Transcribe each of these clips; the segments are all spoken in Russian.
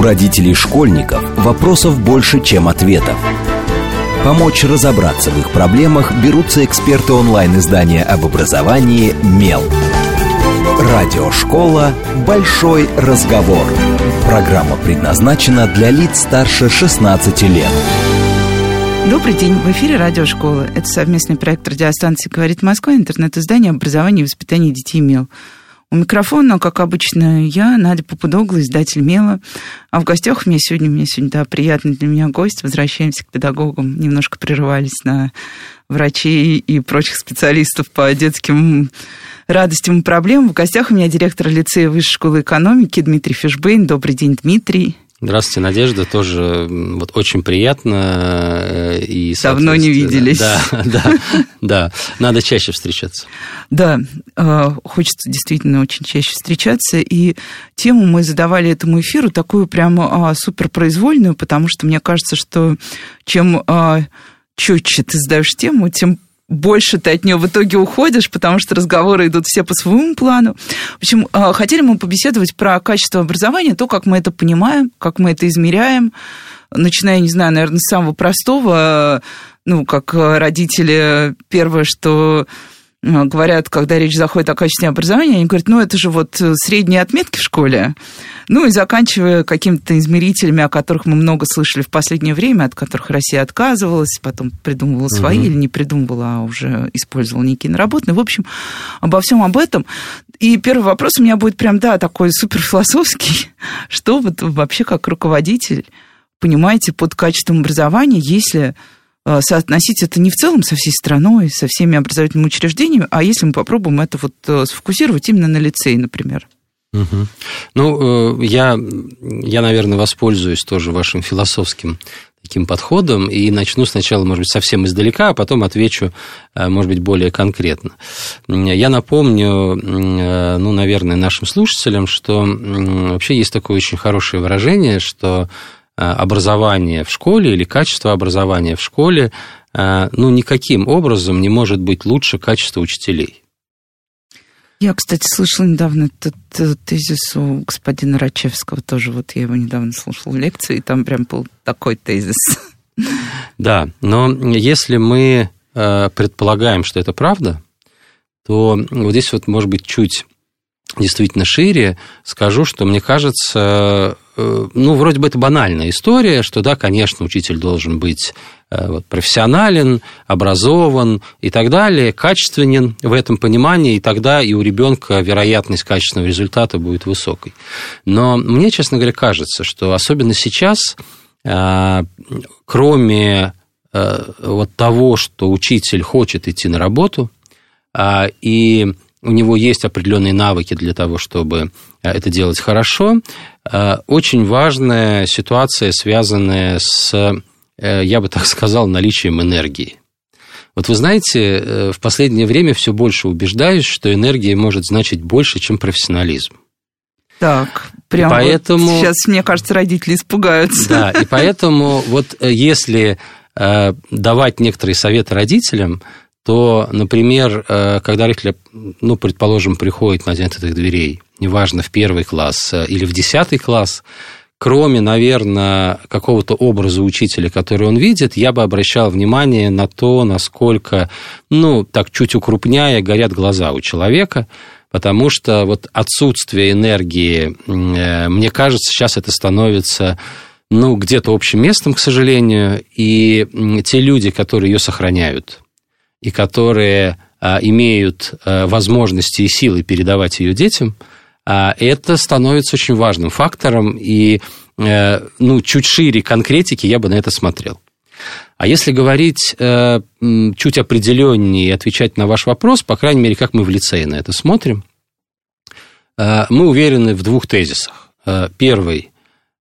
У родителей школьников вопросов больше, чем ответов. Помочь разобраться в их проблемах берутся эксперты онлайн-издания об образовании «Мел». Радиошкола «Большой разговор». Программа предназначена для лиц старше 16 лет. Добрый день. В эфире радиошкола. Это совместный проект радиостанции «Говорит Москва», интернет-издание образования и воспитания детей «Мел». У микрофона, как обычно, я, Надя Попудогла, издатель «Мела». А в гостях у меня сегодня, у меня сегодня, да, приятный для меня гость. Возвращаемся к педагогам. Немножко прерывались на врачей и прочих специалистов по детским радостям и проблемам. В гостях у меня директор лицея Высшей школы экономики Дмитрий Фишбейн. Добрый день, Дмитрий. Здравствуйте, Надежда. Тоже вот очень приятно. Э, и, Давно не виделись. Да, да, да. Надо чаще встречаться. Да, э, хочется действительно очень чаще встречаться. И тему мы задавали этому эфиру такую прямо а, суперпроизвольную, потому что мне кажется, что чем а, четче ты задаешь тему, тем больше ты от нее в итоге уходишь, потому что разговоры идут все по своему плану. В общем, а, хотели мы побеседовать про качество образования, то, как мы это понимаем, как мы это измеряем, начиная, не знаю, наверное, с самого простого, ну, как родители, первое, что говорят, когда речь заходит о качестве образования, они говорят, ну, это же вот э, средние отметки в школе. Ну, и заканчивая какими-то измерителями, о которых мы много слышали в последнее время, от которых Россия отказывалась, потом придумывала свои угу. или не придумывала, а уже использовала некие наработанные. В общем, обо всем об этом. И первый вопрос у меня будет прям, да, такой суперфилософский. Что вот вообще как руководитель понимаете под качеством образования, если соотносить это не в целом со всей страной, со всеми образовательными учреждениями, а если мы попробуем это вот э, сфокусировать именно на лицее, например. Угу. Ну, э, я, я, наверное, воспользуюсь тоже вашим философским таким подходом и начну сначала, может быть, совсем издалека, а потом отвечу, может быть, более конкретно. Я напомню, ну, наверное, нашим слушателям, что вообще есть такое очень хорошее выражение, что Э, образование в школе или качество образования в школе э, ну, никаким образом не может быть лучше качества учителей. Я, кстати, слышала недавно этот э, тезис у господина Рачевского тоже. Вот я его недавно слушала в лекции, и там прям был такой тезис. Да, но если мы предполагаем, что это правда, то вот здесь вот, может быть, чуть действительно шире скажу, что мне кажется, э, ну, вроде бы это банальная история, что, да, конечно, учитель должен быть э, профессионален, образован и так далее, качественен в этом понимании, и тогда и у ребенка вероятность качественного результата будет высокой. Но мне, честно говоря, кажется, что особенно сейчас, э, кроме вот того, что учитель хочет идти на работу, и у него есть определенные навыки для того, чтобы э, это делать хорошо. Э, очень важная ситуация, связанная с, э, я бы так сказал, наличием энергии. Вот вы знаете, в последнее время все больше убеждаюсь, что энергия может значить больше, чем профессионализм. Так, прямо поэтому, вот сейчас, мне кажется, родители испугаются. Да, и поэтому вот если давать некоторые советы родителям, то, например, э, когда родители, ну, предположим, приходят на день этих дверей, неважно, в первый класс э, или в десятый класс, кроме, наверное, какого-то образа учителя, который он видит, я бы обращал внимание на то, насколько, ну, так чуть укрупняя, горят глаза у человека, потому что вот отсутствие энергии, э, мне кажется, сейчас это становится ну, где-то общим местом, к сожалению, и те люди, которые ее сохраняют, и которые а, имеют а, возможности и силы передавать ее детям, а, это становится очень важным фактором, и э, ну, чуть шире конкретики я бы на это смотрел. А если говорить э, чуть определеннее и отвечать на ваш вопрос, по крайней мере, как мы в лицее на это смотрим, э, мы уверены в двух тезисах. Первый.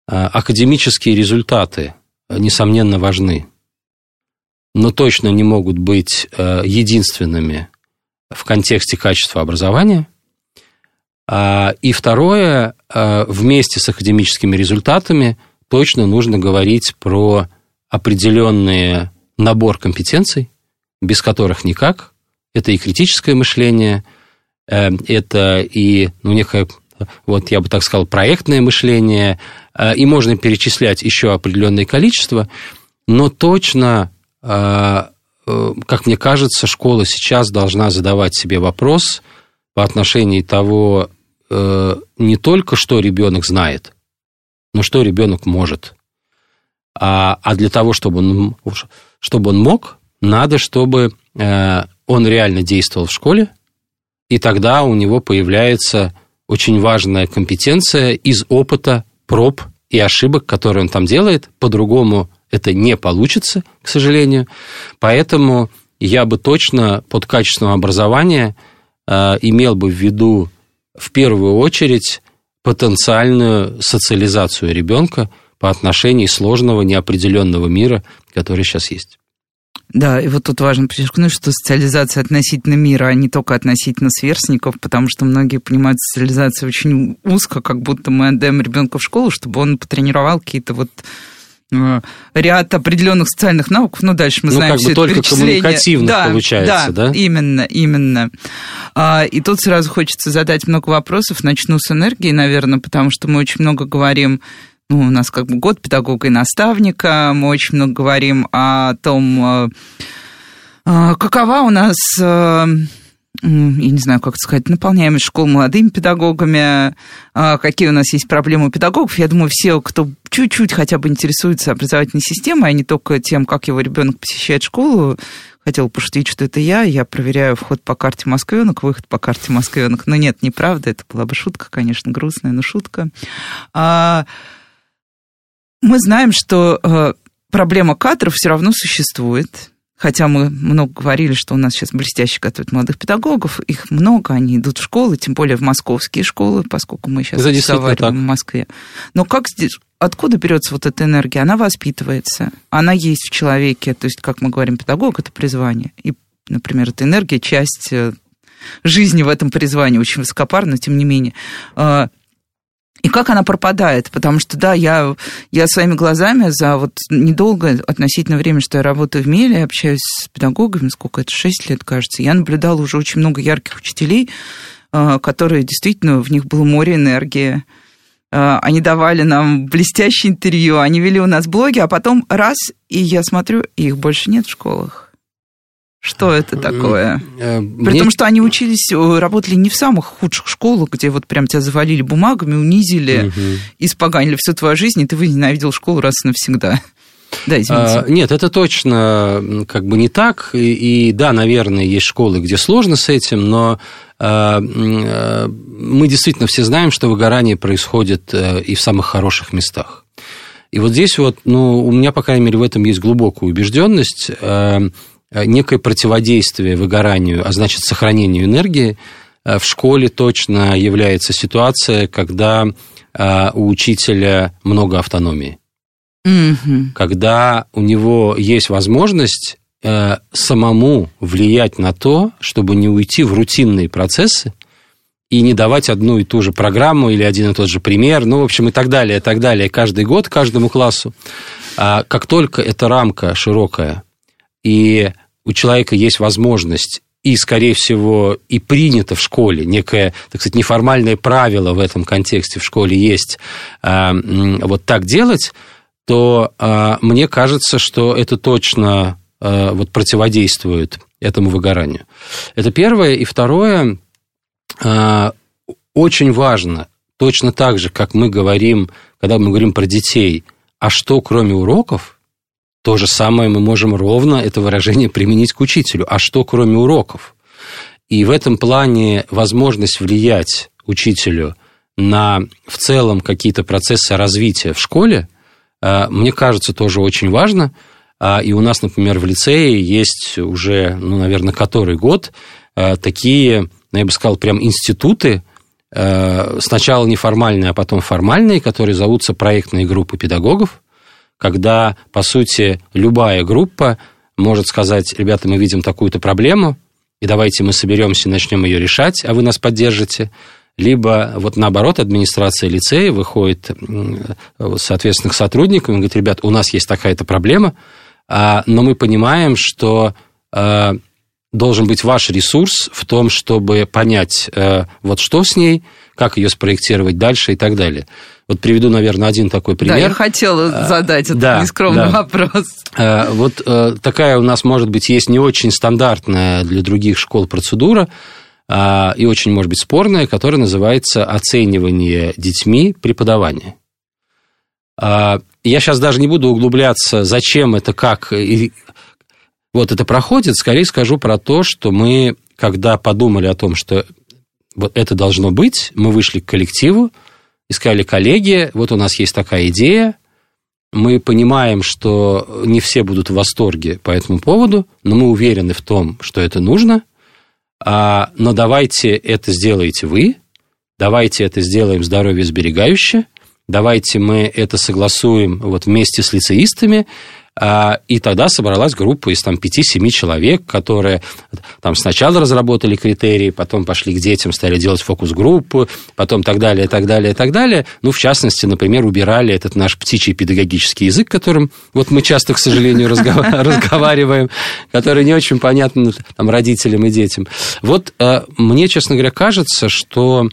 Академические результаты, несомненно, важны но точно не могут быть э, единственными в контексте качества образования. А, и второе, э, вместе с академическими результатами точно нужно говорить про определенный набор компетенций, без которых никак. Это и критическое мышление, э, это и ну, некая вот я бы так сказал, проектное мышление, и можно перечислять еще определенное количество, но точно, как мне кажется, школа сейчас должна задавать себе вопрос по отношению того, не только что ребенок знает, но что ребенок может. А, а для того, чтобы он, чтобы он мог, надо, чтобы он реально действовал в школе, и тогда у него появляется очень важная компетенция из опыта проб и ошибок, которые он там делает. По-другому это не получится, к сожалению. Поэтому я бы точно под качественное образование э, имел бы в виду в первую очередь потенциальную социализацию ребенка по отношению сложного неопределенного мира, который сейчас есть. Да, и вот тут важно подчеркнуть, что социализация относительно мира, а не только относительно сверстников, потому что многие понимают социализацию очень узко, как будто мы отдаем ребенка в школу, чтобы он потренировал какие-то вот ряд определенных социальных навыков. Ну, дальше мы ну, знаем как все бы только коммуникативно да, получается, да? Да, именно, именно. А, и тут сразу хочется задать много вопросов. Начну с энергии, наверное, потому что мы очень много говорим ну, у нас как бы год педагога и наставника, мы очень много говорим о том, э, э, какова у нас э, я не знаю, как сказать, наполняемость школ молодыми педагогами, какие у нас есть проблемы у педагогов. Я думаю, все, кто чуть-чуть хотя бы интересуется образовательной системой, а не только тем, как его ребенок посещает школу, хотел пошутить, что это я, я проверяю вход по карте Москвенок, выход по карте Москвенок. Но нет, неправда, это была бы шутка, конечно, грустная, но шутка. А, мы знаем, что э, проблема кадров все равно существует. Хотя мы много говорили, что у нас сейчас блестяще готовят молодых педагогов, их много, они идут в школы, тем более в московские школы, поскольку мы сейчас разговариваем в Москве. Но как здесь, откуда берется вот эта энергия? Она воспитывается, она есть в человеке, то есть, как мы говорим, педагог – это призвание. И, например, эта энергия – часть э, жизни в этом призвании, очень высокопарно, но тем не менее. И как она пропадает, потому что, да, я, я своими глазами за вот недолгое относительно время, что я работаю в МЕЛе, общаюсь с педагогами, сколько это, 6 лет, кажется, я наблюдала уже очень много ярких учителей, а, которые действительно, в них было море энергии, а, они давали нам блестящее интервью, они вели у нас блоги, а потом раз, и я смотрю, их больше нет в школах. Что это такое? Э, При Мне... том, что они учились, э, работали не в самых худших школах, где вот прям тебя завалили бумагами, унизили, угу. испоганили всю твою жизнь, и ты возненавидел школу раз и навсегда. Да, извините. А, нет, это точно как бы не так. И, и да, наверное, есть школы, где сложно с этим, но а, а, мы действительно все знаем, что выгорание происходит а, и в самых хороших местах. И вот здесь вот, ну, у меня, по крайней мере, в этом есть глубокая убежденность. Э, некое противодействие выгоранию, а значит сохранению энергии, э, в школе точно является ситуация, когда э, у учителя много автономии. Когда у него есть возможность самому влиять на то, чтобы не уйти в рутинные процессы и не давать одну и ту же программу или один и тот же пример, ну, в общем, и так далее, и так далее, каждый год каждому классу. А как только эта рамка широкая, и у человека есть возможность и, скорее всего, и принято в школе, некое, так сказать, неформальное правило в этом контексте в школе есть а, вот так делать, то а, мне кажется, что это точно а, вот противодействует этому выгоранию. Это первое. И второе, очень важно, точно так же, как мы говорим, когда мы говорим про детей, а что кроме уроков – то же самое мы можем ровно это выражение применить к учителю. А что кроме уроков? И в этом плане возможность влиять учителю на в целом какие-то процессы развития в школе, э, мне кажется, тоже очень важно. А, и у нас, например, в лицее есть уже, ну, наверное, который год э, такие, ну, я бы сказал, прям институты, э, сначала неформальные, а потом формальные, которые зовутся проектные группы педагогов, когда, по сути, любая группа может сказать, ребята, мы видим такую-то проблему, и давайте мы соберемся и начнем ее решать, а вы нас поддержите. Либо, вот наоборот, администрация лицея выходит, соответственно, к сотрудникам и говорит, ребят, у нас есть такая-то проблема, а, но мы понимаем, что а, должен быть ваш ресурс в том, чтобы понять, вот что с ней, как ее спроектировать дальше и так далее. Вот приведу, наверное, один такой пример. Да, я хотела задать этот да, нескромный да. вопрос. Вот такая у нас, может быть, есть не очень стандартная для других школ процедура, и очень, может быть, спорная, которая называется оценивание детьми преподавания. Я сейчас даже не буду углубляться, зачем это, как вот это проходит. Скорее скажу про то, что мы, когда подумали о том, что вот это должно быть, мы вышли к коллективу и сказали, коллеги, вот у нас есть такая идея, мы понимаем, что не все будут в восторге по этому поводу, но мы уверены в том, что это нужно, а, но давайте это сделаете вы, давайте это сделаем здоровье сберегающе, давайте мы это согласуем вот вместе с лицеистами, и тогда собралась группа из там, 5-7 человек, которые там, сначала разработали критерии, потом пошли к детям, стали делать фокус-группу, потом так далее, так далее, так далее. Ну, в частности, например, убирали этот наш птичий педагогический язык, которым вот мы часто, к сожалению, разговариваем, который не очень понятен там, родителям и детям. Вот а, мне, честно говоря, кажется, что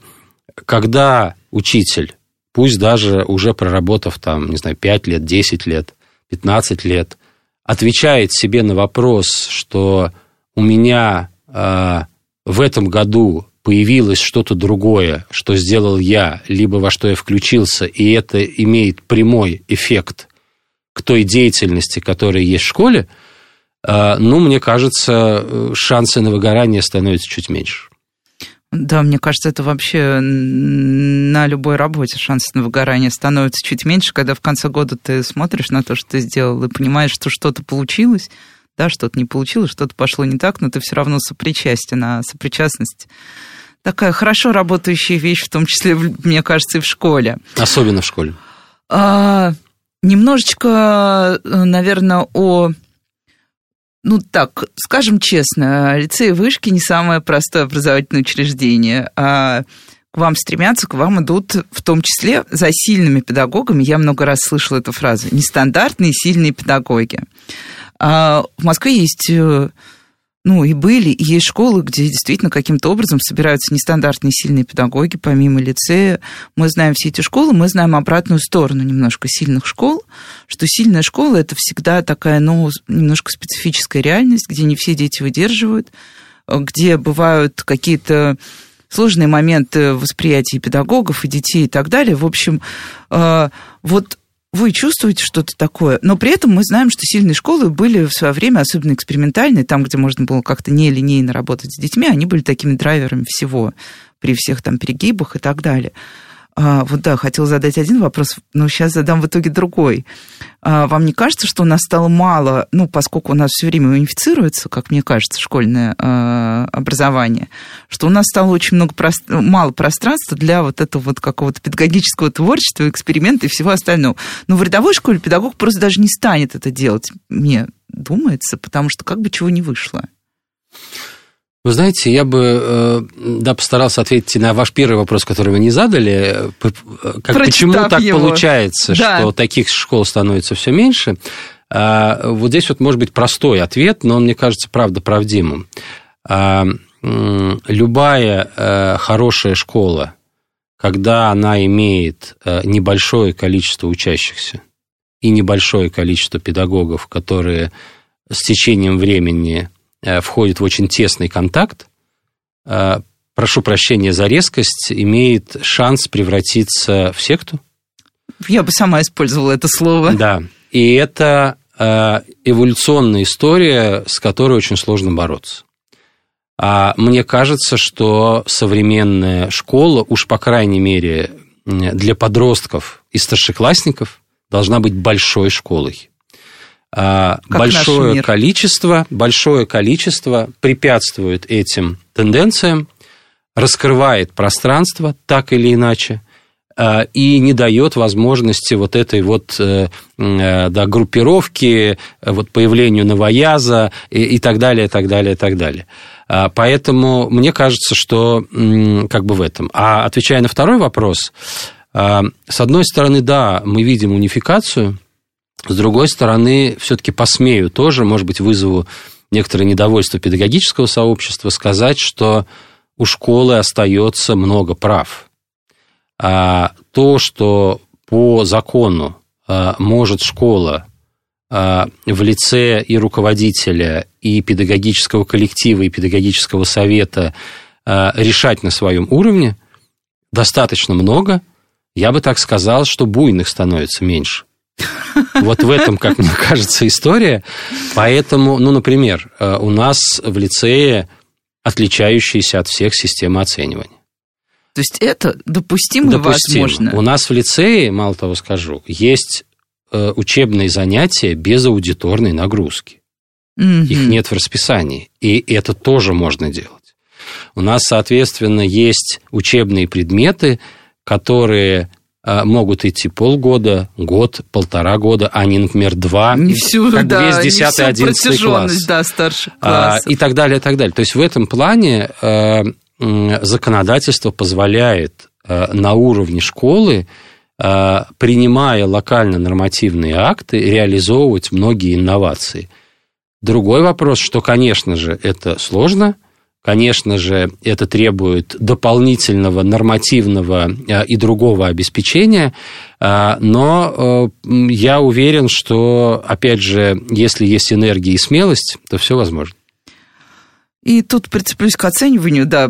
когда учитель пусть даже уже проработав там, не знаю, 5 лет, 10 лет, 15 лет, отвечает себе на вопрос, что у меня э, в этом году появилось что-то другое, что сделал я, либо во что я включился, и это имеет прямой эффект к той деятельности, которая есть в школе, э, ну, мне кажется, э, шансы на выгорание становятся чуть меньше. Да, мне кажется, это вообще на любой работе шанс на выгорание становится чуть меньше, когда в конце года ты смотришь на то, что ты сделал, и понимаешь, что что-то получилось, да, что-то не получилось, что-то пошло не так, но ты все равно сопричастен, а сопричастность такая хорошо работающая вещь, в том числе, мне кажется, и в школе. Особенно в школе. А, немножечко, наверное, о ну так, скажем честно, лицей вышки не самое простое образовательное учреждение. А к вам стремятся, к вам идут в том числе за сильными педагогами. Я много раз слышала эту фразу. Нестандартные сильные педагоги. А в Москве есть э, ну, и были, и есть школы, где действительно каким-то образом собираются нестандартные сильные педагоги, помимо лицея. Мы знаем все эти школы, мы знаем обратную сторону немножко сильных школ, что сильная школа – это всегда такая, ну, немножко специфическая реальность, где не все дети выдерживают, где бывают какие-то сложные моменты восприятия педагогов и детей и так далее. В общем, э, вот вы чувствуете что-то такое, но при этом мы знаем, что сильные школы были в свое время особенно экспериментальные, там, где можно было как-то нелинейно работать с детьми, они были такими драйверами всего при всех там перегибах и так далее. А, вот да, хотел задать один вопрос, но сейчас задам в итоге другой. А, вам не кажется, что у нас стало мало, ну, поскольку у нас все время унифицируется, как мне кажется, школьное а, образование, что у нас стало очень много прост... мало пространства для вот этого вот какого-то педагогического творчества, эксперимента и всего остального. Но в рядовой школе педагог просто даже не станет это делать, мне думается, потому что как бы чего не вышло. Вы знаете, я бы э, да, постарался ответить на ваш первый вопрос, который вы не задали. Как, почему так его. получается, да. что таких школ становится все меньше? А, вот здесь вот может быть простой ответ, но он, мне кажется, правда правдимым. А, любая э, хорошая школа, когда она имеет э, небольшое количество учащихся и небольшое количество педагогов, которые с течением времени входит в очень тесный контакт, э, прошу прощения за резкость, имеет шанс превратиться в секту. Я бы сама использовала это слово. Да, и это э, эволюционная история, с которой очень сложно бороться. А мне кажется, что современная школа, уж по крайней мере для подростков и старшеклассников, должна быть большой школой. А, как большое количество, большое количество препятствует этим тенденциям, раскрывает пространство так или иначе а, и не дает возможности вот этой вот э, э, да, группировки, вот появлению новояза и, и так далее, и так далее, и так далее. А, поэтому мне кажется, что как бы в этом. А отвечая на второй вопрос, с одной стороны, да, мы видим унификацию, с другой стороны, все-таки посмею тоже, может быть, вызову некоторое недовольство педагогического сообщества, сказать, что у школы остается много прав. А то, что по закону а, может школа а, в лице и руководителя, и педагогического коллектива, и педагогического совета а, решать на своем уровне, достаточно много. Я бы так сказал, что буйных становится меньше. Вот в этом, как мне кажется, история. Поэтому, ну, например, у нас в лицее отличающаяся от всех система оценивания. То есть это допустимо, допустимо. возможно? У нас в лицее, мало того скажу, есть э, учебные занятия без аудиторной нагрузки. mm Их нет в расписании. И это тоже можно делать. У нас, соответственно, есть учебные предметы, которые э, могут идти полгода, год, полтора года, а не, например, два, не всю, как да, весь 10 11 класс. Да, старших классов. А, и так далее, и так далее. То есть в этом плане э, законодательство позволяет э, на уровне школы, э, принимая локально-нормативные акты, реализовывать многие инновации. Другой вопрос, что, конечно же, это сложно, конечно же, это требует дополнительного нормативного э, и другого обеспечения, но я уверен, что, опять же, если есть энергия и смелость, то все возможно. И тут прицеплюсь к оцениванию, да,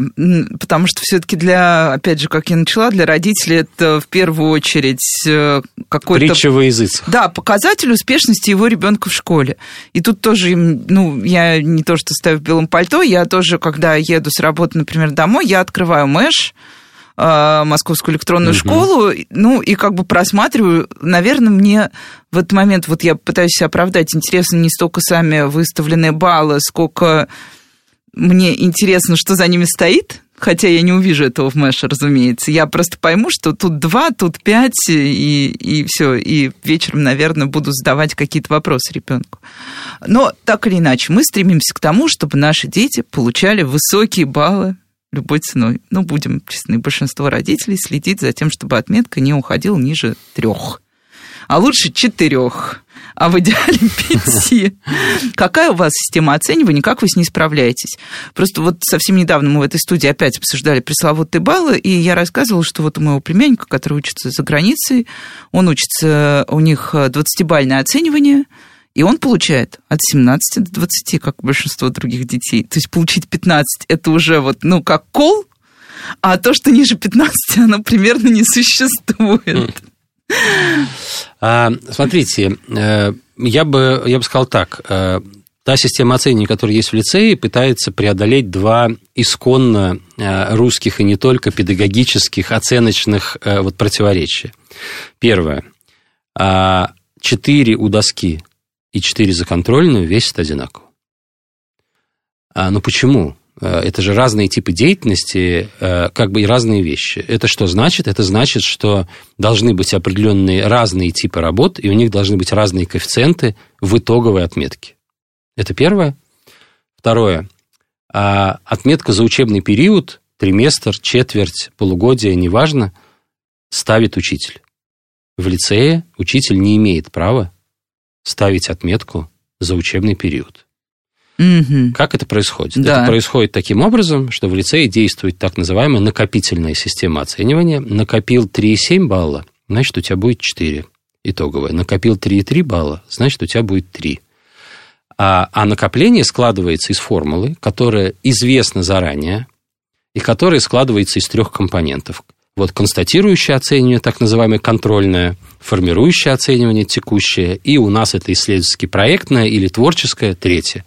потому что все-таки для, опять же, как я начала, для родителей это в первую очередь э, какой-то... Притча во языцах. Да, показатель успешности его ребенка в школе. И тут тоже, ну, я не то что ставлю в белом пальто, я тоже, когда еду с работы, например, домой, я открываю Мэш, Московскую электронную mm школу, ну, и как бы просматриваю, наверное, мне в этот момент, вот я пытаюсь себя оправдать, интересно не столько сами выставленные баллы, сколько мне интересно, что за ними стоит, хотя я не увижу этого в Мэше, разумеется. Я просто пойму, что тут два, тут пять, и, и все. И вечером, наверное, буду задавать какие-то вопросы ребенку. Но так или иначе, мы стремимся к тому, чтобы наши дети получали высокие баллы любой ценой. Ну, будем честны, большинство родителей следит за тем, чтобы отметка не уходила ниже трех. А лучше четырех а в идеале пяти. Какая у вас система оценивания, как вы с ней справляетесь? Просто вот совсем недавно мы в этой студии опять обсуждали пресловутые баллы, и я рассказывала, что вот у моего племянника, который учится за границей, он учится, у них 20-бальное оценивание, и он получает от 17 до 20, как большинство других детей. То есть получить 15 – это уже вот, ну, как кол, а то, что ниже 15, оно примерно не существует. А, смотрите, э, я бы, я бы сказал так. Э, та система оценивания, которая есть в лицее, пытается преодолеть два исконно э, русских и не только педагогических оценочных вот противоречия. Первое. А, четыре у доски и четыре за контрольную весят одинаково. А, ну почему? Э, это же разные типы деятельности, э, как бы и разные вещи. Это что значит? Это значит, что должны быть определенные разные типы работ, и у них должны быть разные коэффициенты в итоговой отметке. Это первое. Второе. А отметка за учебный период, триместр, четверть, полугодие, неважно, ставит учитель. В лицее учитель не имеет права ставить отметку за учебный период. Угу. Как это происходит? Да. Это происходит таким образом, что в лицее действует так называемая накопительная система оценивания. Накопил 3,7 балла, значит, у тебя будет 4 итоговое. Накопил 3,3 балла, значит, у тебя будет 3. А, а накопление складывается из формулы, которая известна заранее, и которая складывается из трех компонентов. Вот констатирующее оценивание, так называемое контрольное, формирующее оценивание, текущее, и у нас это исследовательски проектное или творческое, третье.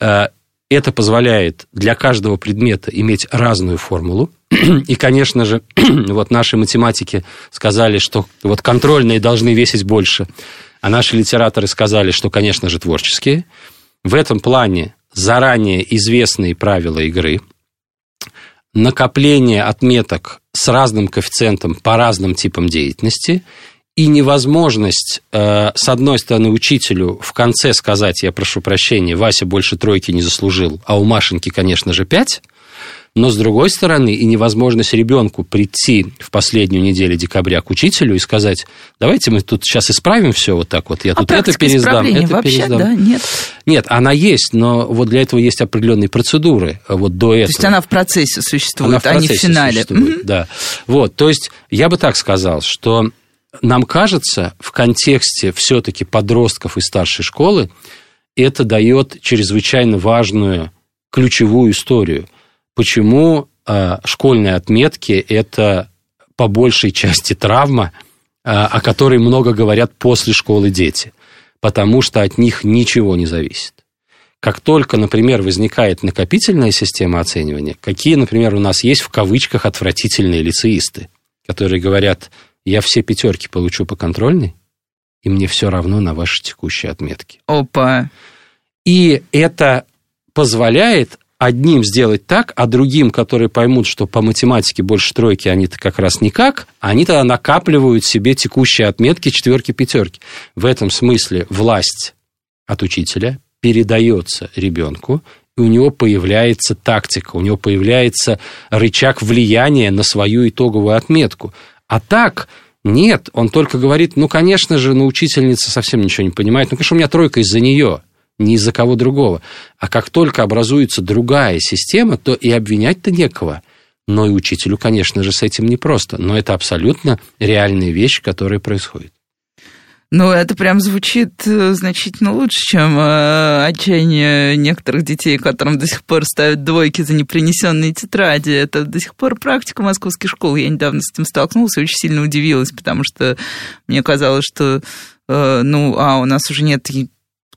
Э, это позволяет для каждого предмета иметь разную формулу. И, конечно же, вот наши математики сказали, что вот контрольные должны весить больше, а наши литераторы сказали, что, конечно же, творческие. В этом плане заранее известные правила игры, накопление отметок с разным коэффициентом по разным типам деятельности – и невозможность, э, с одной стороны, учителю в конце сказать, я прошу прощения, Вася больше тройки не заслужил, а у Машеньки, конечно же, пять, Но, с другой стороны, и невозможность ребенку прийти в последнюю неделю декабря к учителю и сказать, давайте мы тут сейчас исправим все вот так вот, я а тут это пересдам, это вообще, пересдам. Да, нет. Нет, она есть, но вот для этого есть определенные процедуры вот до этого. То есть она в процессе существует, она в процессе а не в финале. Существует, mm-hmm. да. Вот, то есть я бы так сказал, что нам кажется, в контексте все-таки подростков и старшей школы, это дает чрезвычайно важную ключевую историю. Почему э, школьные отметки – это по большей части травма, э, о которой много говорят после школы дети, потому что от них ничего не зависит. Как только, например, возникает накопительная система оценивания, какие, например, у нас есть в кавычках отвратительные лицеисты, которые говорят, я все пятерки получу по контрольной, и мне все равно на ваши текущие отметки. Опа. И это позволяет одним сделать так, а другим, которые поймут, что по математике больше тройки, они-то как раз никак, они тогда накапливают себе текущие отметки четверки, пятерки. В этом смысле власть от учителя передается ребенку, и у него появляется тактика, у него появляется рычаг влияния на свою итоговую отметку. А так, нет, он только говорит, ну, конечно же, ну, учительница совсем ничего не понимает, ну, конечно, у меня тройка из-за нее, не из-за кого другого. А как только образуется другая система, то и обвинять-то некого. Но и учителю, конечно же, с этим непросто. Но это абсолютно реальная вещь, которая происходит. Ну, это прям звучит э, значительно лучше, чем э, отчаяние некоторых детей, которым до сих пор ставят двойки за непринесенные тетради. Это до сих пор практика московских школ. Я недавно с этим столкнулась и очень сильно удивилась, потому что мне казалось, что, э, ну, а у нас уже нет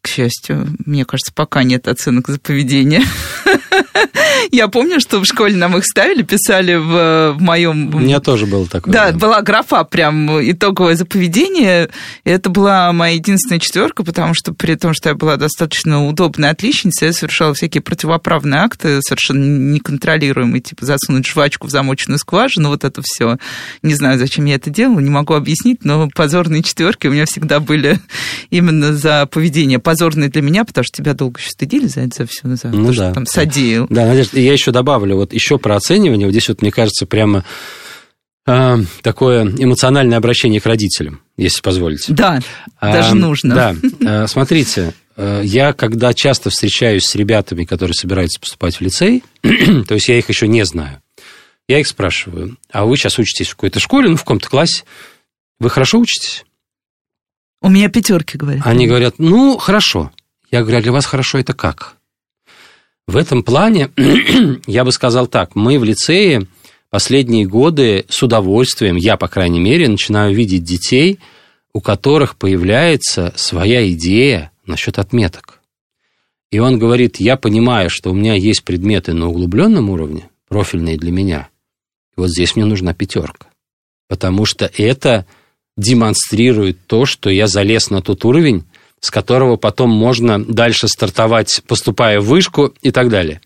к счастью, мне кажется, пока нет оценок за поведение. Я помню, что в школе нам их ставили, писали в, в моем... У меня тоже было такое. Да, да, была графа прям итоговое за поведение. Это была моя единственная четверка, потому что при том, что я была достаточно удобной отличницей, я совершала всякие противоправные акты, совершенно неконтролируемые, типа засунуть жвачку в замоченную скважину, вот это все. Не знаю, зачем я это делала, не могу объяснить, но позорные четверки у меня всегда были именно за поведение. Позорные для меня, потому что тебя долго еще стыдили за это, за все, за ну, то, да. что там садил. Да, Надежда, я еще добавлю, вот еще про оценивание, вот здесь вот, мне кажется, прямо э, такое эмоциональное обращение к родителям, если позволите. Да, а, даже нужно. Да, э, смотрите, э, я когда часто встречаюсь с ребятами, которые собираются поступать в лицей, то есть я их еще не знаю, я их спрашиваю, а вы сейчас учитесь в какой-то школе, ну, в каком-то классе, вы хорошо учитесь? У меня пятерки, говорят. Они говорят, ну, хорошо. Я говорю, а для вас хорошо это как? В этом плане я бы сказал так, мы в лицее последние годы с удовольствием, я, по крайней мере, начинаю видеть детей, у которых появляется своя идея насчет отметок. И он говорит, я понимаю, что у меня есть предметы на углубленном уровне, профильные для меня, и вот здесь мне нужна пятерка. Потому что это демонстрирует то, что я залез на тот уровень, с которого потом можно дальше стартовать, поступая в вышку и так далее.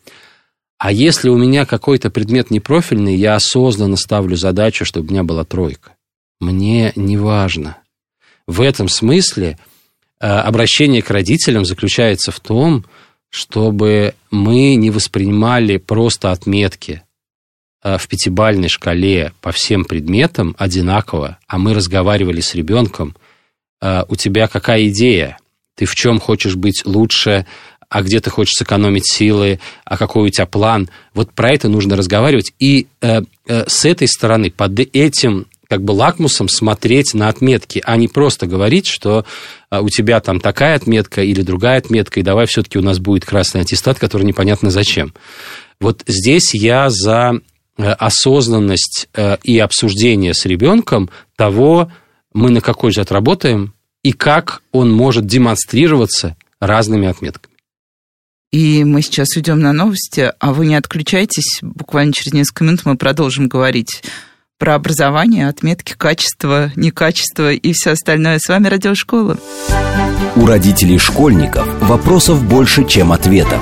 А если у меня какой-то предмет непрофильный, я осознанно ставлю задачу, чтобы у меня была тройка. Мне не важно. В этом смысле э, обращение к родителям заключается в том, чтобы мы не воспринимали просто отметки в пятибальной шкале по всем предметам одинаково, а мы разговаривали с ребенком, э, у тебя какая идея, ты в чем хочешь быть лучше, а где ты хочешь сэкономить силы, а какой у тебя план. Вот про это нужно разговаривать. И э, э, с этой стороны, под этим как бы лакмусом смотреть на отметки, а не просто говорить, что э, у тебя там такая отметка или другая отметка, и давай все-таки у нас будет красный аттестат, который непонятно зачем. Вот здесь я за э, осознанность э, и обсуждение с ребенком того, мы на какой же отработаем, и как он может демонстрироваться разными отметками. И мы сейчас уйдем на новости, а вы не отключайтесь. Буквально через несколько минут мы продолжим говорить про образование, отметки, качество, некачество и все остальное. С вами Радиошкола. У родителей школьников вопросов больше, чем ответов.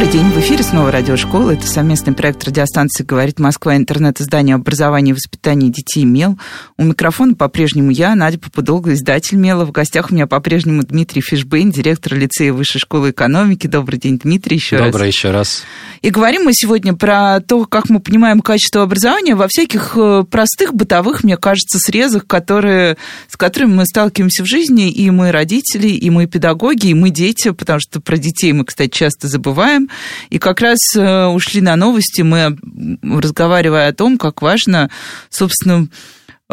Добрый день. В эфире снова радиошкола. Это совместный проект радиостанции «Говорит Москва», интернет-издание образования и воспитания детей «Мел». У микрофона по-прежнему я, Надя Попудолга, издатель «Мела». В гостях у меня по-прежнему Дмитрий Фишбейн, директор лицея Высшей школы экономики. Добрый день, Дмитрий, еще Добрый раз. Добрый еще раз. И говорим мы сегодня про то, как мы понимаем качество образования во всяких э, простых бытовых, мне кажется, срезах, которые, с которыми мы сталкиваемся в жизни, и мы родители, и мы педагоги, и мы дети, потому что про детей мы, кстати, часто забываем. И как раз э, ушли на новости, мы, разговаривая о том, как важно, собственно,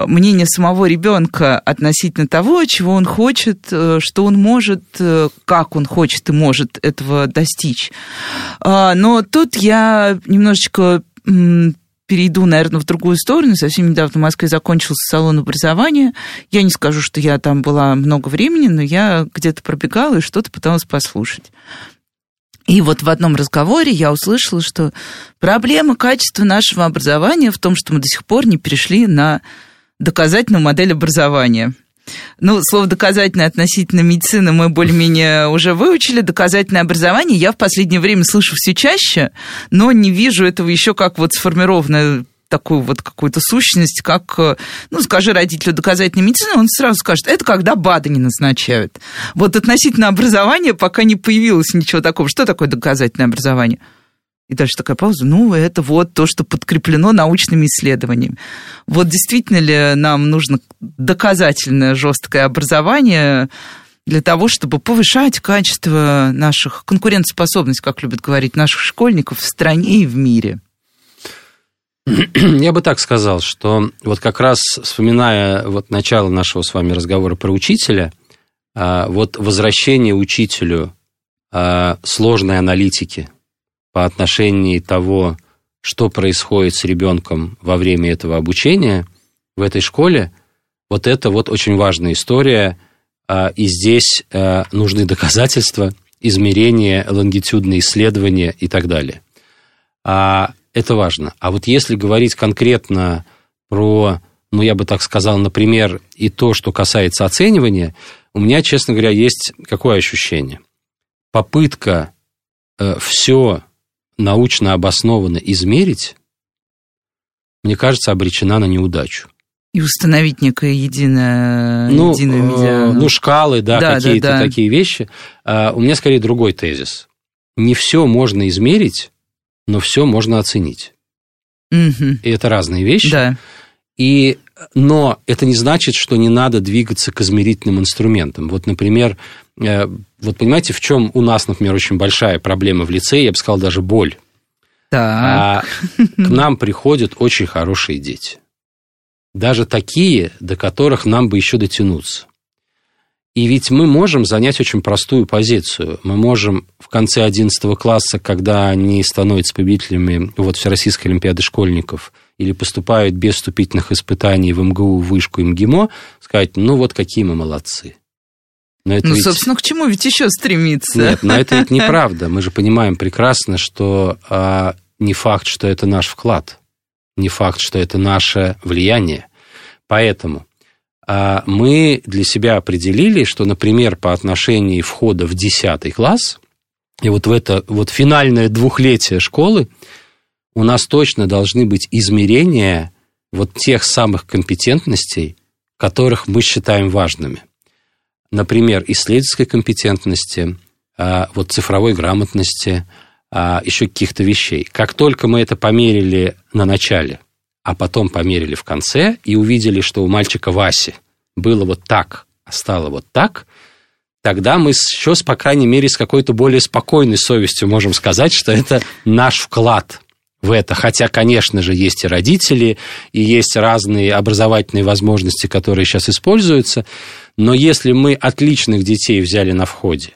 мнение самого ребенка относительно того, чего он хочет, э, что он может, э, как он хочет и может этого достичь. А, но тут я немножечко перейду, наверное, в другую сторону. Совсем недавно в Москве закончился салон образования. Я не скажу, что я там была много времени, но я где-то пробегала и что-то пыталась послушать. И вот в одном разговоре я услышала, что проблема качества нашего образования в том, что мы до сих пор не перешли на доказательную модель образования. Ну, слово «доказательное» относительно медицины мы более-менее уже выучили. Доказательное образование я в последнее время слышу все чаще, но не вижу этого еще как вот сформированное такую вот какую-то сущность, как, э, ну, скажи родителю доказательной медицины, он сразу скажет, это когда БАДы не назначают. Вот относительно образования пока не появилось ничего такого. Что такое доказательное образование? И дальше такая пауза. Ну, это вот то, что подкреплено научными исследованиями. Вот действительно ли нам нужно доказательное жесткое образование для того, чтобы повышать качество наших, конкурентоспособность, как любят говорить, наших школьников в стране и в мире? Я бы так сказал, что вот как раз вспоминая вот начало нашего с вами разговора про учителя, а, вот возвращение учителю а, сложной аналитики по отношению того, что происходит с ребенком во время этого обучения в этой школе, вот это вот очень важная история, а, и здесь нужны доказательства, измерения, лонгитюдные исследования и так далее. Это важно. А вот если говорить конкретно про, ну, я бы так сказал, например, и то, что касается оценивания, у меня, честно говоря, есть какое ощущение? Попытка э, все научно обоснованно измерить, мне кажется, обречена на неудачу. И установить некое единое, ну, единое медиа... Ну, шкалы, да, да какие-то да, да. такие вещи. А, у меня скорее другой тезис. Не все можно измерить, но все можно оценить. Угу. И это разные вещи. Да. И, но это не значит, что не надо двигаться к измерительным инструментам. Вот, например, э, вот понимаете, в чем у нас, например, очень большая проблема в лице, я бы сказал, даже боль. Так. А к нам приходят очень хорошие дети. Даже такие, до которых нам бы еще дотянуться. И ведь мы можем занять очень простую позицию. Мы можем в конце 11 класса, когда они становятся победителями вот, Всероссийской Олимпиады школьников или поступают без вступительных испытаний в МГУ, Вышку и МГИМО, сказать, ну вот какие мы молодцы. Но это ну, ведь... собственно, к чему ведь еще стремиться? Нет, но это ведь неправда. Мы же понимаем прекрасно, что а, не факт, что это наш вклад, не факт, что это наше влияние. Поэтому мы для себя определили, что, например, по отношению входа в 10 класс, и вот в это вот финальное двухлетие школы, у нас точно должны быть измерения вот тех самых компетентностей, которых мы считаем важными. Например, исследовательской компетентности, а, вот цифровой грамотности, а, еще каких-то вещей. Как только мы это померили на начале, а потом померили в конце и увидели, что у мальчика Васи было вот так, а стало вот так, тогда мы еще, по крайней мере, с какой-то более спокойной совестью можем сказать, что это наш вклад в это. Хотя, конечно же, есть и родители, и есть разные образовательные возможности, которые сейчас используются. Но если мы отличных детей взяли на входе,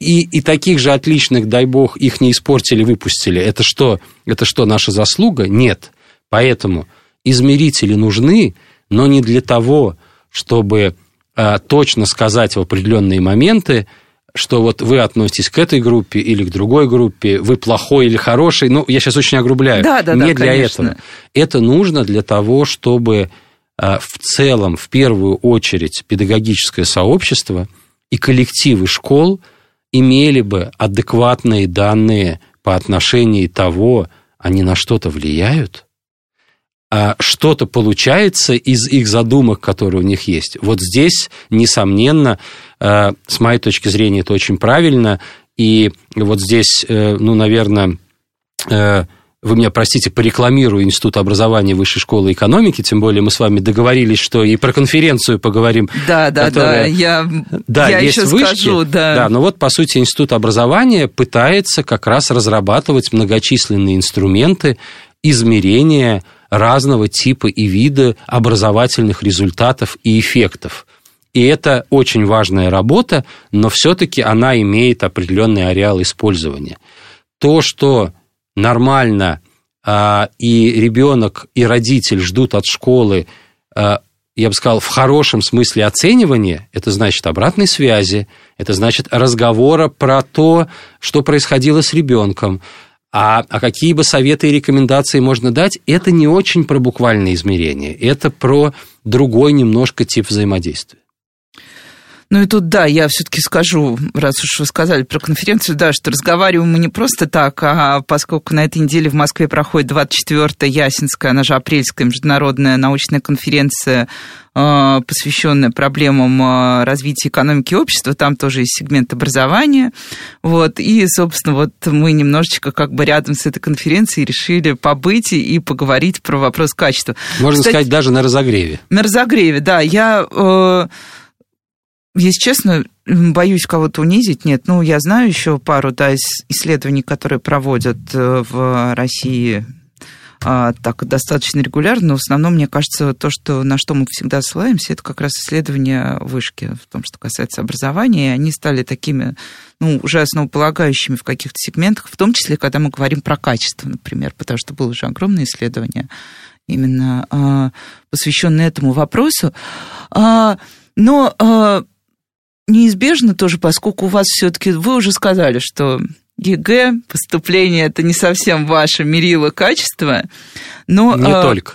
и, и таких же отличных, дай бог, их не испортили, выпустили, это что, это что, наша заслуга? Нет. Поэтому измерители нужны, но не для того, чтобы э, точно сказать в определенные моменты, что вот вы относитесь к этой группе или к другой группе, вы плохой или хороший. Ну, я сейчас очень огрубляю. Да, да, Не да, для конечно. этого. Это нужно для того, чтобы э, в целом, в первую очередь, педагогическое сообщество и коллективы школ имели бы адекватные данные по отношению того, они на что-то влияют, а что-то получается из их задумок, которые у них есть. Вот здесь, несомненно, э, с моей точки зрения, это очень правильно. И вот здесь, э, ну, наверное, э, вы меня простите, порекламирую Институт образования Высшей школы экономики, тем более мы с вами договорились, что и про конференцию поговорим. Да, да, которая... да, я, да, я есть еще вышки. скажу, да. Да, но вот, по сути, Институт образования пытается как раз разрабатывать многочисленные инструменты измерения разного типа и вида образовательных результатов и эффектов. И это очень важная работа, но все-таки она имеет определенный ареал использования. То, что нормально а, и ребенок, и родитель ждут от школы, а, я бы сказал, в хорошем смысле оценивания, это значит обратной связи, это значит разговора про то, что происходило с ребенком, а, а какие бы советы и рекомендации можно дать, это не очень про буквальное измерение, это про другой немножко тип взаимодействия. Ну и тут, да, я все-таки скажу, раз уж вы сказали про конференцию, да, что разговариваем мы не просто так, а поскольку на этой неделе в Москве проходит 24-я Ясинская, она же апрельская международная научная конференция, посвященная проблемам а, развития экономики и общества, там тоже есть сегмент образования, вот, и, собственно, вот мы немножечко как бы рядом с этой конференцией решили побыть и поговорить про вопрос качества. Можно Кстати, сказать, даже на разогреве. На разогреве, да, я э, если честно, боюсь кого-то унизить. Нет, ну, я знаю еще пару да, исследований, которые проводят э, в России так достаточно регулярно, но в основном, мне кажется, то, что, на что мы всегда ссылаемся, это как раз исследования вышки в том, что касается образования, и они стали такими, ну, уже основополагающими в каких-то сегментах, в том числе, когда мы говорим про качество, например, потому что было уже огромное исследование именно а, посвященное этому вопросу. А, но а, неизбежно тоже, поскольку у вас все-таки, вы уже сказали, что ЕГЭ, поступление, это не совсем ваше мерило качества, но... Не а, только.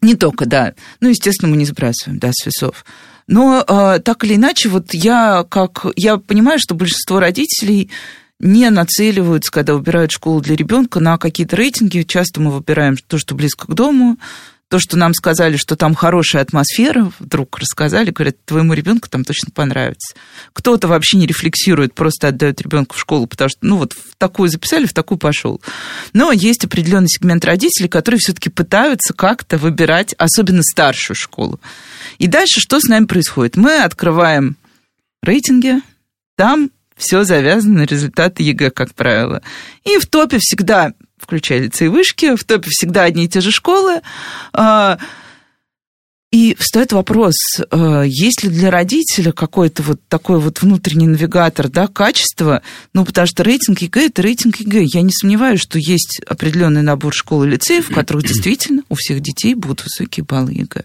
Не только, да. Ну, естественно, мы не сбрасываем, да, с весов. Но а, так или иначе, вот я как... Я понимаю, что большинство родителей не нацеливаются, когда выбирают школу для ребенка, на какие-то рейтинги. Часто мы выбираем то, что близко к дому, то, что нам сказали, что там хорошая атмосфера, вдруг рассказали, говорят, твоему ребенку там точно понравится. Кто-то вообще не рефлексирует, просто отдает ребенка в школу, потому что, ну вот, в такую записали, в такую пошел. Но есть определенный сегмент родителей, которые все-таки пытаются как-то выбирать, особенно старшую школу. И дальше что с нами происходит? Мы открываем рейтинги, там все завязано на результаты ЕГЭ, как правило. И в топе всегда включая лицей вышки, в топе всегда одни и те же школы. А, и встает вопрос, а, есть ли для родителя какой-то вот такой вот внутренний навигатор, да, качества, ну, потому что рейтинг ЕГЭ – это рейтинг ЕГЭ. Я не сомневаюсь, что есть определенный набор школ и лицеев, в которых действительно у всех детей будут высокие баллы ЕГЭ.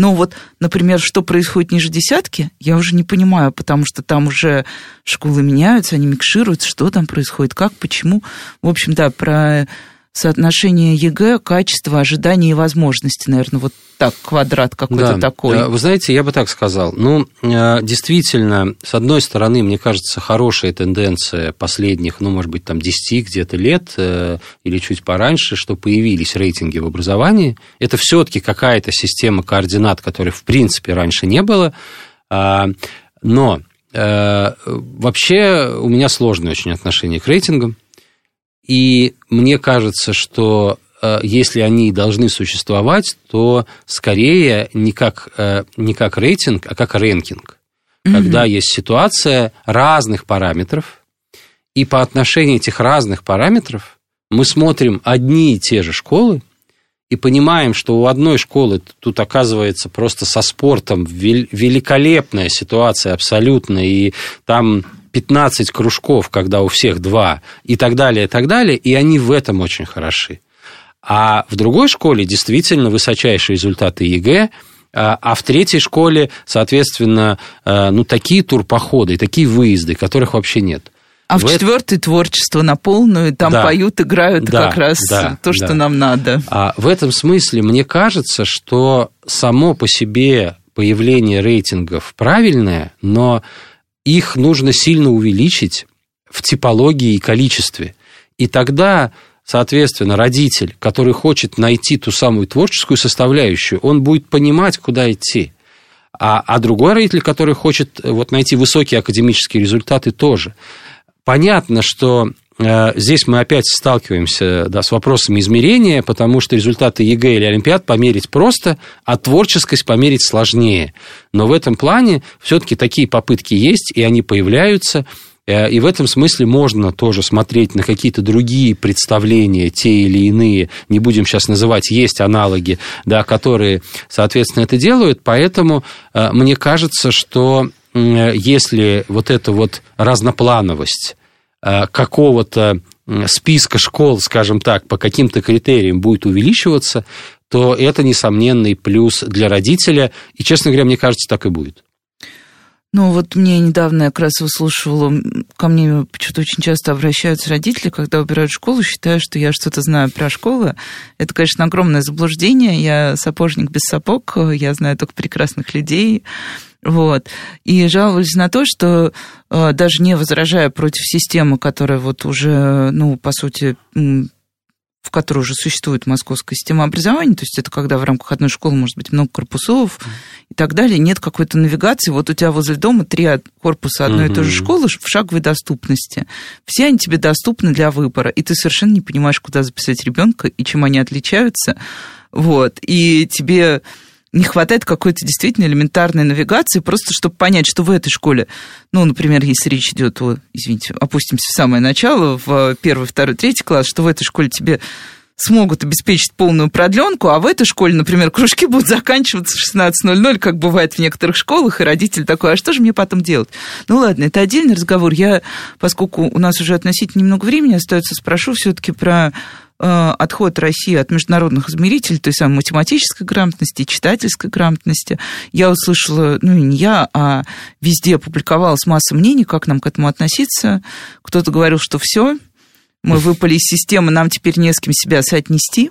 Но вот, например, что происходит ниже десятки, я уже не понимаю, потому что там уже школы меняются, они микшируются, что там происходит, как, почему. В общем, да, про соотношение ЕГЭ, качество, ожидания и возможности, наверное, вот так, квадрат какой-то да, такой. Вы знаете, я бы так сказал. Ну, э, действительно, с одной стороны, мне кажется, хорошая тенденция последних, ну, может быть, там 10 где-то лет э, или чуть пораньше, что появились рейтинги в образовании. Это все таки какая-то система координат, которой, в принципе, раньше не было. А, но э, вообще у меня сложное очень отношение к рейтингам. И мне кажется, что э, если они должны существовать, то скорее не как, э, не как рейтинг, а как рэнкинг. Mm-hmm. Когда есть ситуация разных параметров, и по отношению этих разных параметров мы смотрим одни и те же школы, и понимаем, что у одной школы тут оказывается просто со спортом великолепная ситуация абсолютно, и там 15 кружков, когда у всех два, и так далее, и так далее, и они в этом очень хороши. А в другой школе действительно высочайшие результаты ЕГЭ, а, а в третьей школе, соответственно, э, ну, такие турпоходы, такие выезды, которых вообще нет. А в, в четвертой это... творчество на полную, там да, поют, играют да, как раз да, то, что да. нам надо. А в этом смысле мне кажется, что само по себе появление рейтингов правильное, но их нужно сильно увеличить в типологии и количестве. И тогда Соответственно, родитель, который хочет найти ту самую творческую составляющую, он будет понимать, куда идти. А, а другой родитель, который хочет вот, найти высокие академические результаты, тоже. Понятно, что э, здесь мы опять сталкиваемся да, с вопросами измерения, потому что результаты ЕГЭ или Олимпиад померить просто, а творческость померить сложнее. Но в этом плане все-таки такие попытки есть, и они появляются. Э, и в этом смысле можно тоже смотреть на какие-то другие представления, те или иные, не будем сейчас называть, есть аналоги, да, которые, соответственно, это делают. Поэтому э, мне кажется, что если вот эта вот разноплановость э, какого-то списка школ, скажем так, по каким-то критериям будет увеличиваться, то это несомненный плюс для родителя. И, честно говоря, мне кажется, так и будет. Ну, вот мне недавно я как раз выслушивала, ко мне почему-то очень часто обращаются родители, когда убирают школу, считая, что я что-то знаю про школы. Это, конечно, огромное заблуждение. Я сапожник без сапог, я знаю только прекрасных людей. Вот. И жаловались на то, что э, даже не возражая против системы, которая вот уже, ну, по сути, в которой уже существует московская система образования, то есть это когда в рамках одной школы может быть много корпусов и так далее, нет какой-то навигации. Вот у тебя возле дома три корпуса одной и той же школы в шаговой доступности. Все они тебе доступны для выбора, и ты совершенно не понимаешь, куда записать ребенка и чем они отличаются. Вот. И тебе не хватает какой-то действительно элементарной навигации, просто чтобы понять, что в этой школе, ну, например, если речь идет о, извините, опустимся в самое начало, в первый, второй, третий класс, что в этой школе тебе смогут обеспечить полную продленку, а в этой школе, например, кружки будут заканчиваться в 16.00, как бывает в некоторых школах, и родитель такой, а что же мне потом делать? Ну ладно, это отдельный разговор. Я, поскольку у нас уже относительно немного времени остается, спрошу все-таки про отход России от международных измерителей, той самой математической грамотности, читательской грамотности. Я услышала, ну не я, а везде публиковалась масса мнений, как нам к этому относиться. Кто-то говорил, что все, мы выпали из системы, нам теперь не с кем себя соотнести.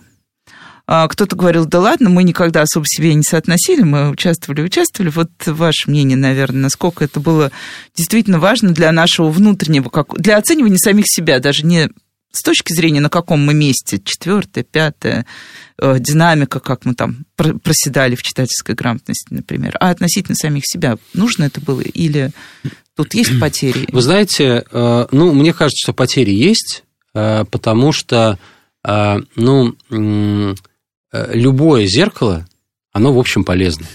А кто-то говорил, да ладно, мы никогда особо себе не соотносили, мы участвовали, участвовали. Вот ваше мнение, наверное, насколько это было действительно важно для нашего внутреннего, как, для оценивания самих себя, даже не с точки зрения, на каком мы месте, четвертое, пятое, э, динамика, как мы там проседали в читательской грамотности, например, а относительно самих себя, нужно это было или тут есть потери? Вы знаете, э, ну, мне кажется, что потери есть, э, потому что, ну, любое зеркало, оно, в общем, полезно.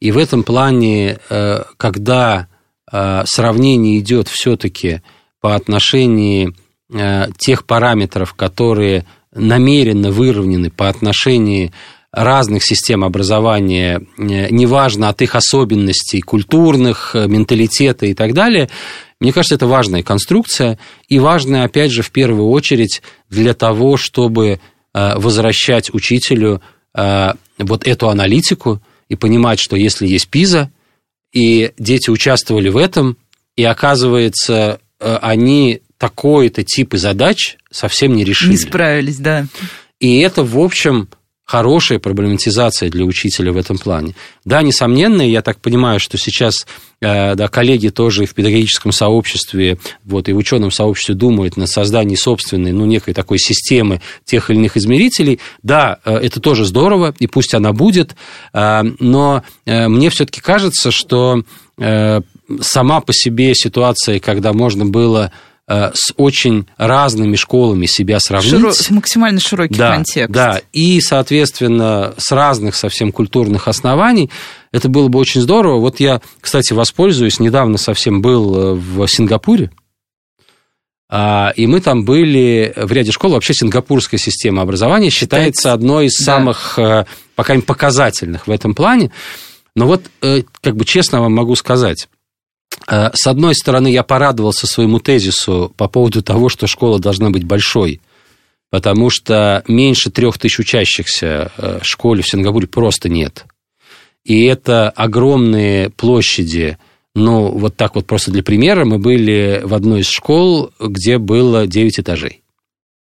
И в этом плане, когда сравнение идет все-таки по отношению тех параметров, которые намеренно выровнены по отношению разных систем образования, э, неважно от их особенностей культурных, э, менталитета и так далее, мне кажется, это важная конструкция и важная, опять же, в первую очередь для того, чтобы возвращать учителю вот эту аналитику и понимать, что если есть ПИЗа, и дети участвовали в этом, и оказывается, они такой-то типы задач совсем не решили. Не справились, да. И это, в общем, хорошая проблематизация для учителя в этом плане. Да, несомненно, я так понимаю, что сейчас э, да, коллеги тоже в педагогическом сообществе, вот, и в ученом сообществе думают над созданием собственной, ну, некой такой системы тех или иных измерителей. Да, э, это тоже здорово, и пусть она будет, э, но мне все-таки кажется, что сама по себе ситуация, когда можно было с очень разными школами себя сравнить. Широ... Максимально широкий да, контекст. Да, и, соответственно, с разных совсем культурных оснований. Это было бы очень здорово. Вот я, кстати, воспользуюсь, недавно совсем был э, в Сингапуре, а, и мы там были в ряде школ. Вообще сингапурская система образования считается одной из да. самых, э, пока показательных в этом плане. Но вот, как бы честно вам могу сказать, Э, с одной стороны, я порадовался своему тезису по поводу того, что школа должна быть большой, потому что меньше трех тысяч учащихся э, в школе в Сингапуре просто нет. И это огромные площади. Ну, вот так вот просто для примера, мы были в одной из школ, где было 9 этажей.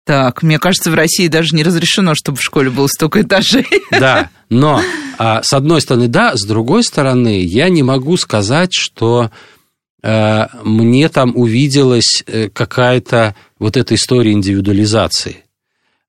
Так, мне кажется, в России даже не разрешено, чтобы в школе было столько этажей. Да, но а, с одной стороны, да, с другой стороны, я не могу сказать, что мне там увиделась какая-то вот эта история индивидуализации.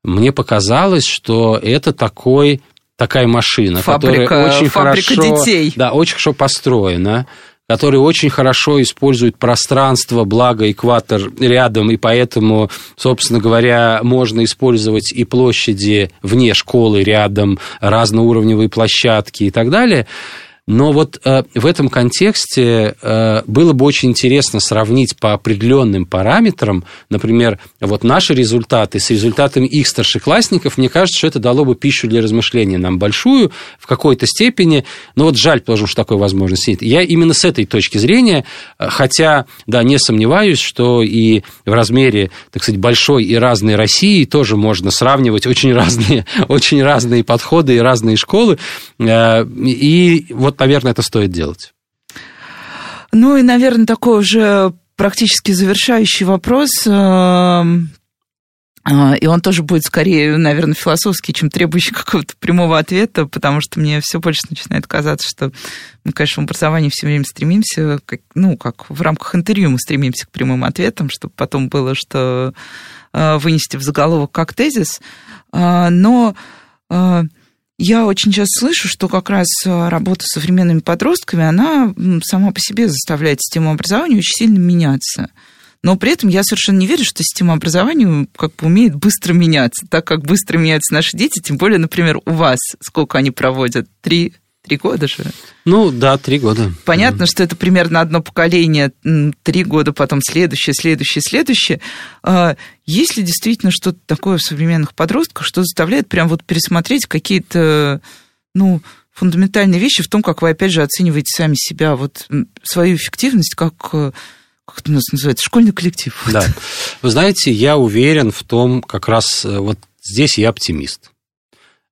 Мне показалось, что это такой такая машина, фабрика, которая очень фабрика хорошо, детей. да, очень хорошо построена, который очень хорошо использует пространство, благо экватор рядом, и поэтому, собственно говоря, можно использовать и площади вне школы рядом, разноуровневые площадки и так далее – но вот э, в этом контексте э, было бы очень интересно сравнить по определенным параметрам, например, вот наши результаты с результатами их старшеклассников. Мне кажется, что это дало бы пищу для размышления нам большую в какой-то степени. Но вот жаль, потому что такой возможности нет. Я именно с этой точки зрения, э, хотя, да, не сомневаюсь, что и в размере, так сказать, большой и разной России тоже можно сравнивать очень разные, очень разные подходы и разные школы. Э, и вот наверное, это стоит делать. Ну и, наверное, такой уже практически завершающий вопрос. Эм, э, и он тоже будет скорее, наверное, философский, чем требующий какого-то прямого ответа, потому что мне все больше начинает казаться, что мы, конечно, в образовании все время стремимся, как, ну, как в рамках интервью мы стремимся к прямым ответам, чтобы потом было, что э, вынести в заголовок как тезис. Э, но я очень часто слышу, что как раз э, работа с современными подростками, она сама по себе заставляет систему образования очень сильно меняться. Но при этом я совершенно не верю, что система образования как бы умеет быстро меняться. Так как быстро меняются наши дети, тем более, например, у вас, сколько они проводят? Три Три года же? Ну, да, три года. Понятно, mm что это примерно одно поколение, три года, потом следующее, следующее, следующее. А есть ли действительно что-то такое в современных подростках, что заставляет прям вот пересмотреть какие-то, ну, фундаментальные вещи в том, как вы, опять же, оцениваете сами себя, вот свою эффективность как как это у нас называется, школьный коллектив. Да. Вы знаете, я уверен в том, как раз э, вот здесь я оптимист.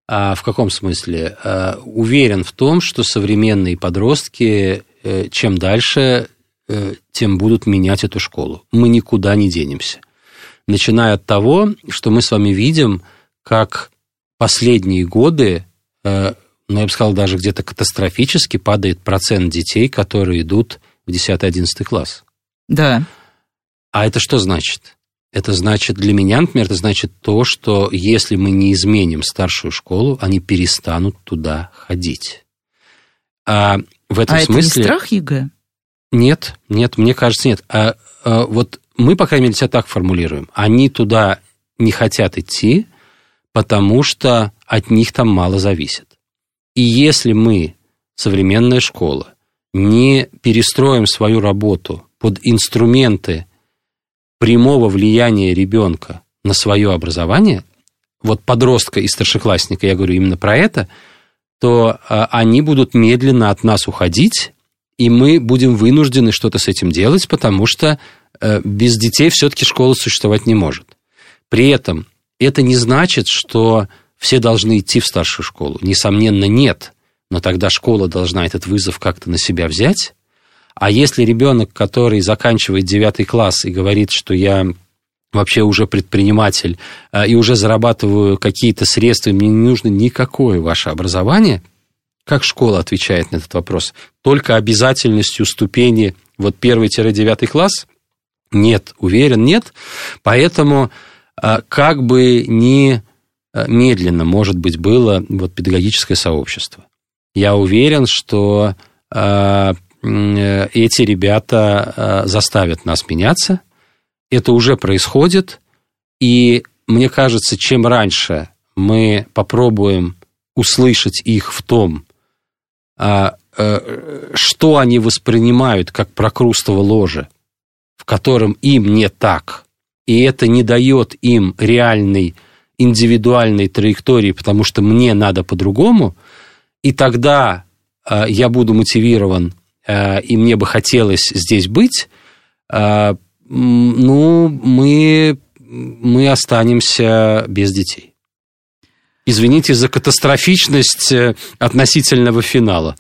А в каком смысле? А, уверен в том, что современные подростки, э, чем дальше, э, тем будут менять эту школу. Мы никуда не денемся. Начиная от того, что мы с вами видим, как последние годы, э, ну, я бы сказал, даже где-то катастрофически падает процент детей, которые идут в 10-11 класс. Да. А это что значит? Это значит, для меня, например, это значит то, что если мы не изменим старшую школу, они перестанут туда ходить. А в этом а смысле... это не страх ЕГЭ? Нет, нет, мне кажется, нет. А, а вот мы, по крайней мере, себя так формулируем. Они туда не хотят идти, потому что от них там мало зависит. И если мы, современная школа, не перестроим свою работу под инструменты прямого влияния ребенка на свое образование, вот подростка и старшеклассника, я говорю именно про это, то а, они будут медленно от нас уходить, и мы будем вынуждены что-то с этим делать, потому что э, без детей все-таки школа существовать не может. При этом это не значит, что все должны идти в старшую школу. Несомненно, нет. Но тогда школа должна этот вызов как-то на себя взять а если ребенок, который заканчивает девятый класс и говорит, что я вообще уже предприниматель э, и уже зарабатываю какие-то средства, мне не нужно никакое ваше образование, как школа отвечает на этот вопрос? Только обязательностью ступени вот первый-девятый класс? Нет, уверен, нет. Поэтому э, как бы ни э, медленно, может быть, было вот педагогическое сообщество. Я уверен, что эти ребята э, заставят нас меняться. Это уже происходит. И мне кажется, чем раньше мы попробуем услышать их в том, а, э, что они воспринимают как прокрустово ложе, в котором им не так, и это не дает им реальной индивидуальной траектории, потому что мне надо по-другому, и тогда я буду мотивирован Э, и мне бы хотелось здесь быть, э, ну, мы, мы останемся без детей. Извините за катастрофичность э, относительного финала.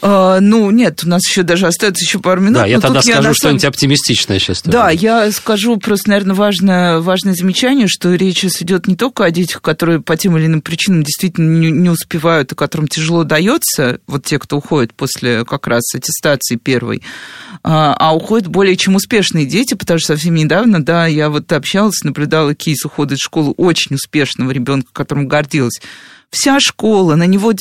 А, ну, нет, у нас еще даже остается еще пару минут. Да, я тогда скажу я что-нибудь самом... оптимистичное сейчас. Да, я скажу просто, наверное, важное, важное замечание, что речь идет не только о детях, которые по тем или иным причинам действительно не, не успевают и которым тяжело дается, вот те, кто уходит после как раз аттестации первой, а, а уходят более чем успешные дети, потому что совсем недавно, да, я вот общалась, наблюдала кейс ухода из школы очень успешного ребенка, которым гордилась вся школа, на него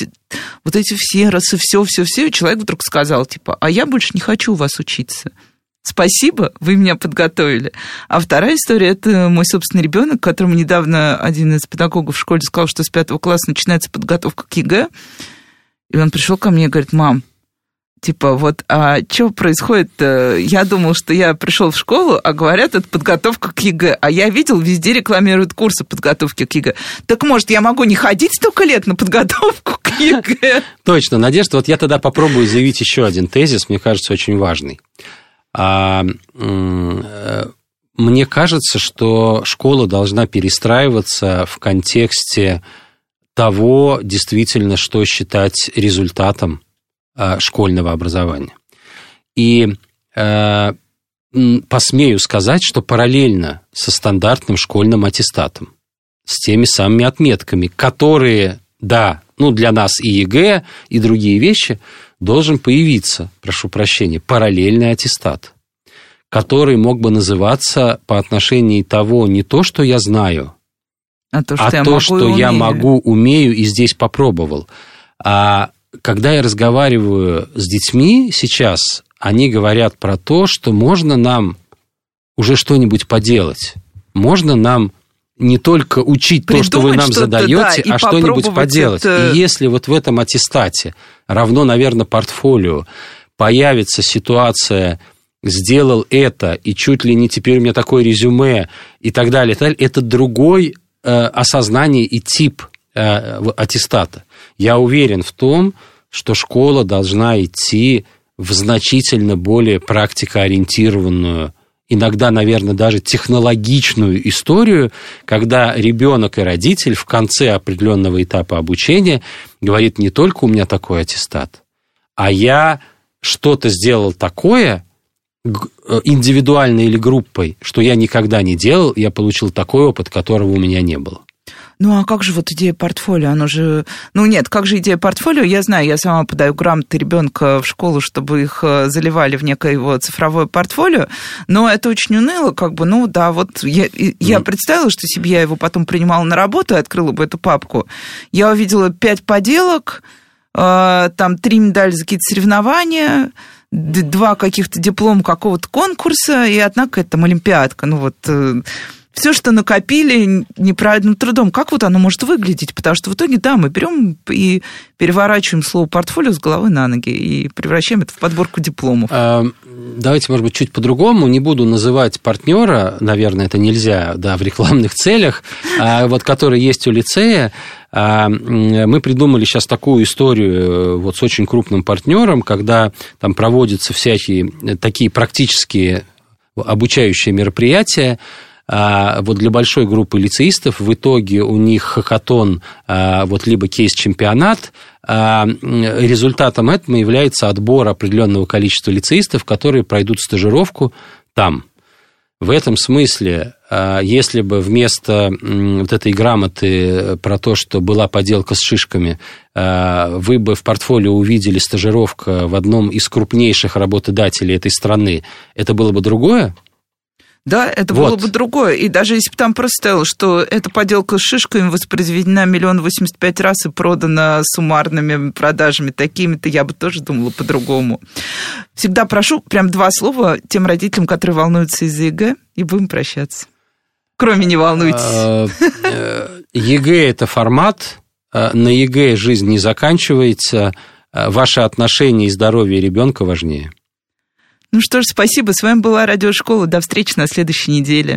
вот эти все ресурсы, все, все, все, и человек вдруг сказал, типа, а я больше не хочу у вас учиться. Спасибо, вы меня подготовили. А вторая история – это мой собственный ребенок, которому недавно один из педагогов в школе сказал, что с пятого класса начинается подготовка к ЕГЭ. И он пришел ко мне и говорит, мам, Типа, вот, а что происходит? Я думал, что я пришел в школу, а говорят, это подготовка к ЕГЭ. А я видел, везде рекламируют курсы подготовки к ЕГЭ. Так, может, я могу не ходить столько лет на подготовку к ЕГЭ? Точно, Надежда, вот я тогда попробую заявить еще один тезис, мне кажется, очень важный. А, э, мне кажется, что школа должна перестраиваться в контексте того, действительно, что считать результатом школьного образования. И э, посмею сказать, что параллельно со стандартным школьным аттестатом, с теми самыми отметками, которые, да, ну, для нас и ЕГЭ, и другие вещи, должен появиться, прошу прощения, параллельный аттестат, который мог бы называться по отношению того, не то, что я знаю, а то, что, а я, то, могу что я могу, умею и здесь попробовал. А когда я разговариваю с детьми сейчас, они говорят про то, что можно нам уже что-нибудь поделать. Можно нам не только учить Придумать то, что вы нам задаете, да, а что-нибудь поделать. Это... И если вот в этом аттестате, равно, наверное, портфолио, появится ситуация сделал это, и чуть ли не теперь у меня такое резюме, и так далее, и так далее это другой э, осознание и тип э, аттестата. Я уверен в том, что школа должна идти в значительно более практикоориентированную, иногда, наверное, даже технологичную историю, когда ребенок и родитель в конце определенного этапа обучения говорит не только у меня такой аттестат, а я что-то сделал такое, э, индивидуально или группой, что я никогда не делал, я получил такой опыт, которого у меня не было. Ну, а как же вот идея портфолио? Оно же... Ну, нет, как же идея портфолио? Я знаю, я сама подаю грамоты ребенка в школу, чтобы их э, заливали в некое его цифровое портфолио, но это очень уныло, как бы, ну, да, вот я, я представила, что себе я его потом принимала на работу и открыла бы эту папку. Я увидела пять поделок, э, там три медали за какие-то соревнования, два каких-то диплома какого-то конкурса и одна какая-то там олимпиадка. Ну вот э, все, что накопили неправильным трудом, как вот оно может выглядеть? Потому что в итоге, да, мы берем и переворачиваем слово портфолио с головы на ноги и превращаем это в подборку дипломов. А, давайте, может быть, чуть по-другому. Не буду называть партнера, наверное, это нельзя, да, в рекламных целях, а вот который есть у лицея. А, мы придумали сейчас такую историю э, вот с очень крупным партнером, когда там проводятся всякие такие практические обучающие мероприятия, а, вот для большой группы лицеистов в итоге у них хакатон, а, вот либо кейс-чемпионат, а, результатом этого является отбор определенного количества лицеистов, которые пройдут стажировку там. В этом смысле, если бы вместо вот этой грамоты про то, что была поделка с шишками, вы бы в портфолио увидели стажировка в одном из крупнейших работодателей этой страны, это было бы другое? Да, это вот. было бы другое. И даже если бы там просто стояло, что эта поделка с шишками воспроизведена миллион восемьдесят пять раз и продана суммарными продажами такими-то, я бы тоже думала по-другому. Всегда прошу прям два слова тем родителям, которые волнуются из-за ЕГЭ, и будем прощаться. Кроме не волнуйтесь. А, э, ЕГЭ – это формат. А, на ЕГЭ жизнь не заканчивается. А, ваши отношения и здоровье ребенка важнее. Ну что ж, спасибо. С вами была Радиошкола. До встречи на следующей неделе.